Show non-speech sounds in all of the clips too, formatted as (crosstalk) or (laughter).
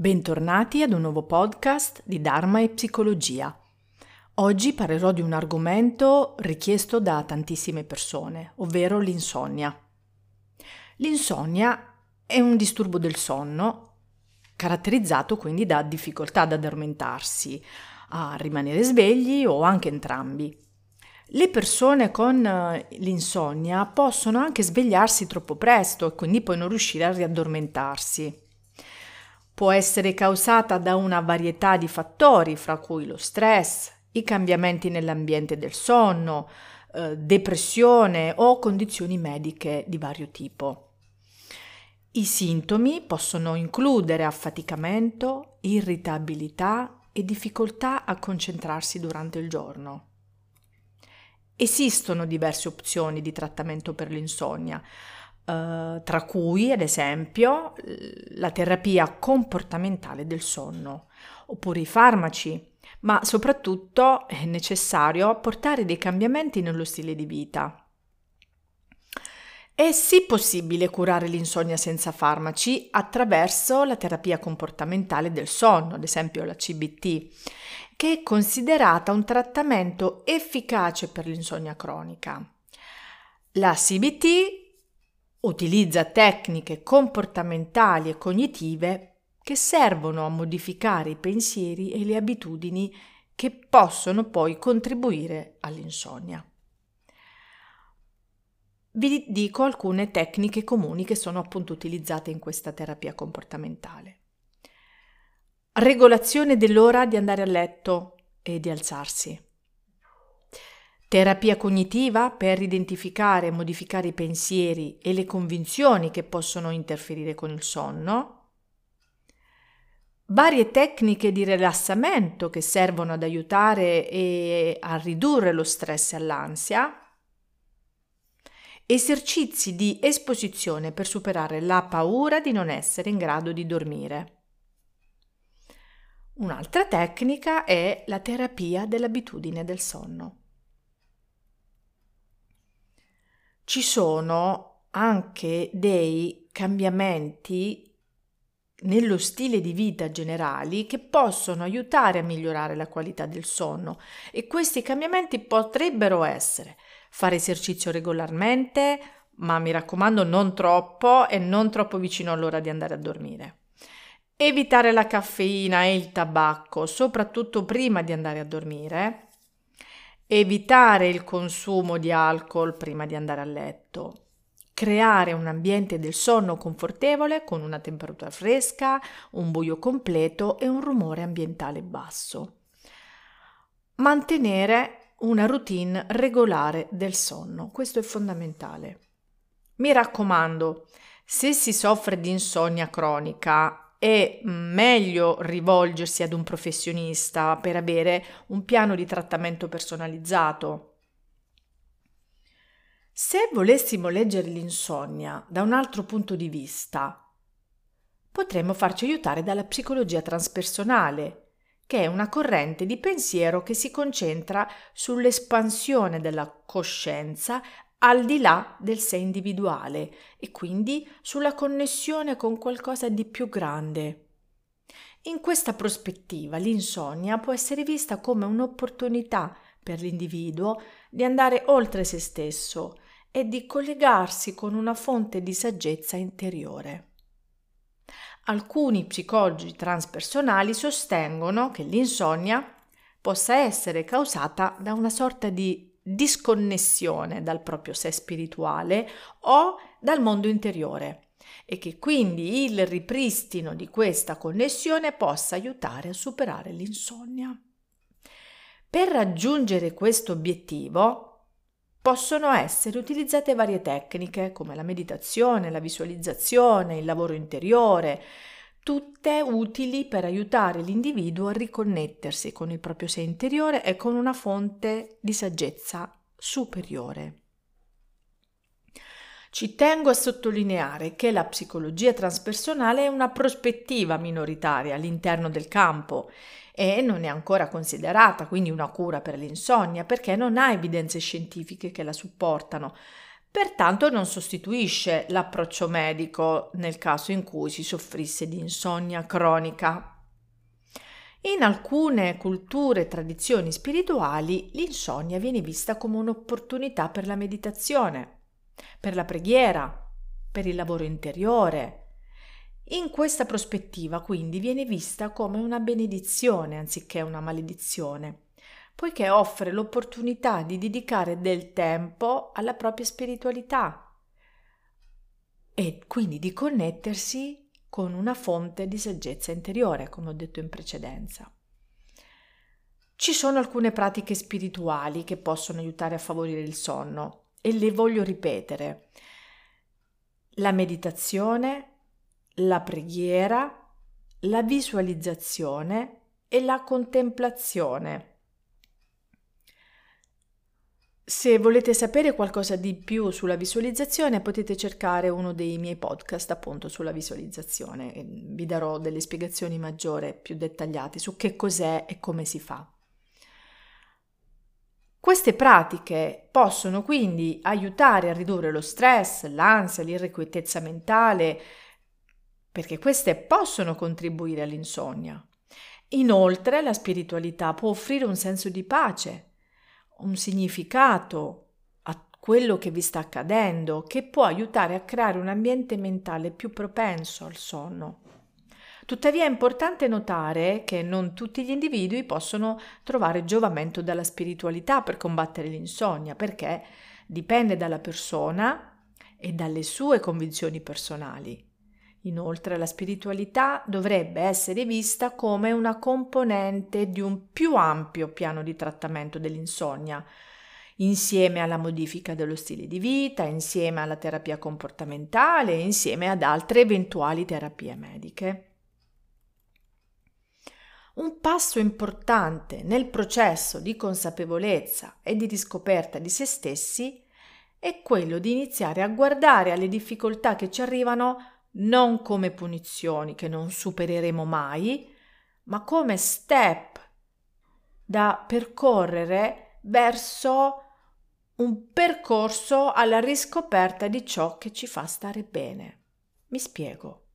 Bentornati ad un nuovo podcast di Dharma e Psicologia. Oggi parlerò di un argomento richiesto da tantissime persone, ovvero l'insonnia. L'insonnia è un disturbo del sonno caratterizzato quindi da difficoltà ad addormentarsi, a rimanere svegli o anche entrambi. Le persone con eh, l'insonnia possono anche svegliarsi troppo presto e quindi poi non riuscire a riaddormentarsi può essere causata da una varietà di fattori, fra cui lo stress, i cambiamenti nell'ambiente del sonno, eh, depressione o condizioni mediche di vario tipo. I sintomi possono includere affaticamento, irritabilità e difficoltà a concentrarsi durante il giorno. Esistono diverse opzioni di trattamento per l'insonnia, eh, tra cui ad esempio la terapia comportamentale del sonno, oppure i farmaci, ma soprattutto è necessario apportare dei cambiamenti nello stile di vita. È sì possibile curare l'insonnia senza farmaci attraverso la terapia comportamentale del sonno, ad esempio la CBT, che è considerata un trattamento efficace per l'insonnia cronica. La CBT Utilizza tecniche comportamentali e cognitive che servono a modificare i pensieri e le abitudini che possono poi contribuire all'insonnia. Vi dico alcune tecniche comuni che sono appunto utilizzate in questa terapia comportamentale. Regolazione dell'ora di andare a letto e di alzarsi. Terapia cognitiva per identificare e modificare i pensieri e le convinzioni che possono interferire con il sonno. Varie tecniche di rilassamento che servono ad aiutare e a ridurre lo stress e l'ansia. Esercizi di esposizione per superare la paura di non essere in grado di dormire. Un'altra tecnica è la terapia dell'abitudine del sonno. Ci sono anche dei cambiamenti nello stile di vita generali che possono aiutare a migliorare la qualità del sonno e questi cambiamenti potrebbero essere fare esercizio regolarmente, ma mi raccomando non troppo e non troppo vicino all'ora di andare a dormire. Evitare la caffeina e il tabacco, soprattutto prima di andare a dormire evitare il consumo di alcol prima di andare a letto, creare un ambiente del sonno confortevole con una temperatura fresca, un buio completo e un rumore ambientale basso. Mantenere una routine regolare del sonno, questo è fondamentale. Mi raccomando, se si soffre di insonnia cronica, è meglio rivolgersi ad un professionista per avere un piano di trattamento personalizzato. Se volessimo leggere l'insonnia da un altro punto di vista, potremmo farci aiutare dalla psicologia transpersonale, che è una corrente di pensiero che si concentra sull'espansione della coscienza al di là del sé individuale e quindi sulla connessione con qualcosa di più grande. In questa prospettiva l'insonnia può essere vista come un'opportunità per l'individuo di andare oltre se stesso e di collegarsi con una fonte di saggezza interiore. Alcuni psicologi transpersonali sostengono che l'insonnia possa essere causata da una sorta di disconnessione dal proprio sé spirituale o dal mondo interiore e che quindi il ripristino di questa connessione possa aiutare a superare l'insonnia. Per raggiungere questo obiettivo possono essere utilizzate varie tecniche come la meditazione, la visualizzazione, il lavoro interiore, tutte utili per aiutare l'individuo a riconnettersi con il proprio sé interiore e con una fonte di saggezza superiore. Ci tengo a sottolineare che la psicologia transpersonale è una prospettiva minoritaria all'interno del campo e non è ancora considerata quindi una cura per l'insonnia perché non ha evidenze scientifiche che la supportano, pertanto non sostituisce l'approccio medico nel caso in cui si soffrisse di insonnia cronica. In alcune culture e tradizioni spirituali l'insonnia viene vista come un'opportunità per la meditazione, per la preghiera, per il lavoro interiore. In questa prospettiva quindi viene vista come una benedizione anziché una maledizione, poiché offre l'opportunità di dedicare del tempo alla propria spiritualità e quindi di connettersi con una fonte di saggezza interiore, come ho detto in precedenza. Ci sono alcune pratiche spirituali che possono aiutare a favorire il sonno e le voglio ripetere. La meditazione, la preghiera, la visualizzazione e la contemplazione. Se volete sapere qualcosa di più sulla visualizzazione potete cercare uno dei miei podcast appunto sulla visualizzazione. Vi darò delle spiegazioni maggiori, più dettagliate su che cos'è e come si fa. Queste pratiche possono quindi aiutare a ridurre lo stress, l'ansia, l'irrequietezza mentale, perché queste possono contribuire all'insonnia. Inoltre la spiritualità può offrire un senso di pace un significato a quello che vi sta accadendo, che può aiutare a creare un ambiente mentale più propenso al sonno. Tuttavia è importante notare che non tutti gli individui possono trovare giovamento dalla spiritualità per combattere l'insonnia, perché dipende dalla persona e dalle sue convinzioni personali. Inoltre la spiritualità dovrebbe essere vista come una componente di un più ampio piano di trattamento dell'insonnia, insieme alla modifica dello stile di vita, insieme alla terapia comportamentale insieme ad altre eventuali terapie mediche. Un passo importante nel processo di consapevolezza e di riscoperta di se stessi è quello di iniziare a guardare alle difficoltà che ci arrivano non come punizioni che non supereremo mai, ma come step da percorrere verso un percorso alla riscoperta di ciò che ci fa stare bene. Mi spiego.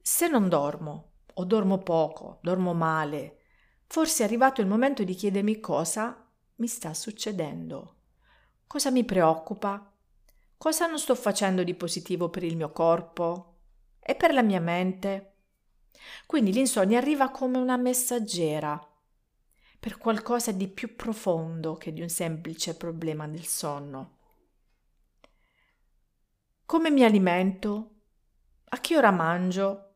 Se non dormo, o dormo poco, dormo male, forse è arrivato il momento di chiedermi cosa mi sta succedendo, cosa mi preoccupa, Cosa non sto facendo di positivo per il mio corpo e per la mia mente? Quindi l'insonnia arriva come una messaggera per qualcosa di più profondo che di un semplice problema del sonno. Come mi alimento? A che ora mangio?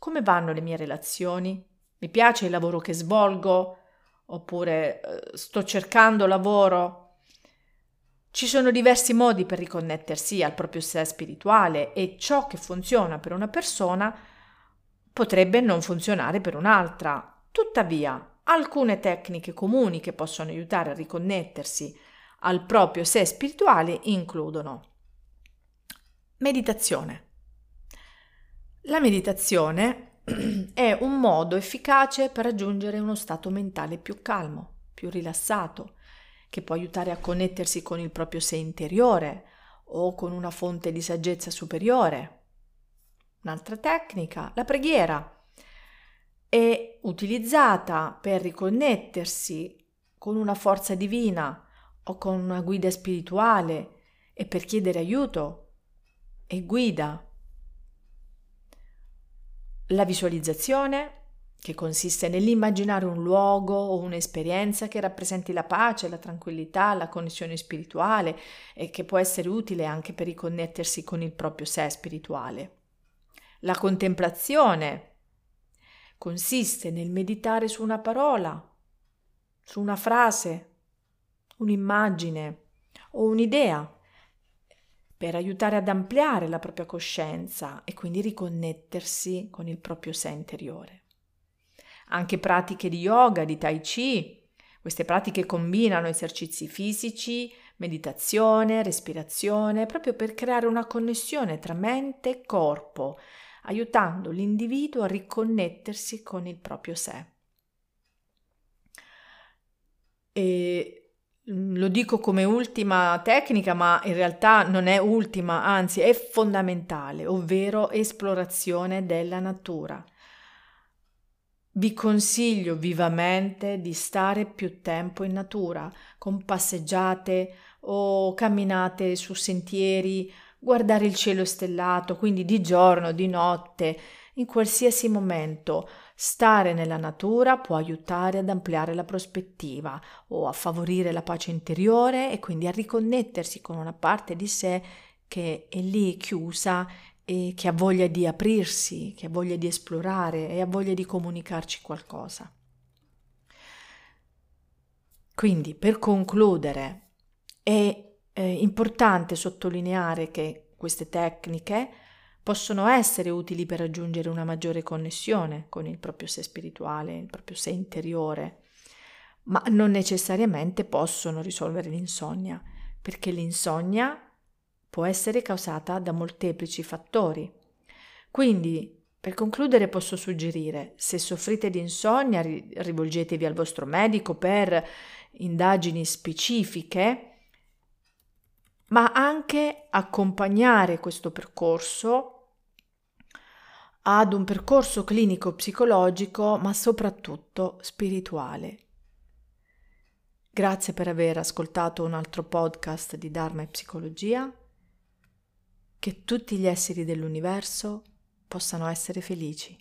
Come vanno le mie relazioni? Mi piace il lavoro che svolgo? Oppure eh, sto cercando lavoro? Ci sono diversi modi per riconnettersi al proprio sé spirituale e ciò che funziona per una persona potrebbe non funzionare per un'altra. Tuttavia, alcune tecniche comuni che possono aiutare a riconnettersi al proprio sé spirituale includono meditazione. La meditazione (clears throat) è un modo efficace per raggiungere uno stato mentale più calmo, più rilassato, che può aiutare a connettersi con il proprio sé interiore o con una fonte di saggezza superiore. Un'altra tecnica, la preghiera, è utilizzata per riconnettersi con una forza divina o con una guida spirituale e per chiedere aiuto e guida. La visualizzazione che consiste nell'immaginare un luogo o un'esperienza che rappresenti la pace, la tranquillità, la connessione spirituale e che può essere utile anche per riconnettersi con il proprio sé spirituale. La contemplazione consiste nel meditare su una parola, su una frase, un'immagine o un'idea per aiutare ad ampliare la propria coscienza e quindi riconnettersi con il proprio sé interiore anche pratiche di yoga, di tai chi. Queste pratiche combinano esercizi fisici, meditazione, respirazione, proprio per creare una connessione tra mente e corpo, aiutando l'individuo a riconnettersi con il proprio sé. E Mm, lo dico come ultima tecnica, ma in realtà non è ultima, anzi è fondamentale, ovvero esplorazione della natura. Vi consiglio vivamente di stare più tempo in natura, con passeggiate o camminate su sentieri, guardare il cielo stellato, quindi di giorno, di notte, in qualsiasi momento. Stare nella natura può aiutare ad ampliare la prospettiva o a favorire la pace interiore e quindi a riconnettersi con una parte di sé che è lì chiusa e che ha voglia di aprirsi, che ha voglia di esplorare e ha voglia di comunicarci qualcosa. Quindi, per concludere, è eh, importante sottolineare che queste tecniche possono essere utili per raggiungere una maggiore connessione con il proprio sé spirituale, il proprio sé interiore, ma non necessariamente possono risolvere l'insonnia, perché l'insonnia può essere causata da molteplici fattori. Quindi, per concludere, posso suggerire, se soffrite di insonnia, rivolgetevi al vostro medico per indagini specifiche, ma anche accompagnare questo percorso ad un percorso clinico psicologico, ma soprattutto spirituale. Grazie per aver ascoltato un altro podcast di Dharma e Psicologia che tutti gli esseri dell'universo possano essere felici.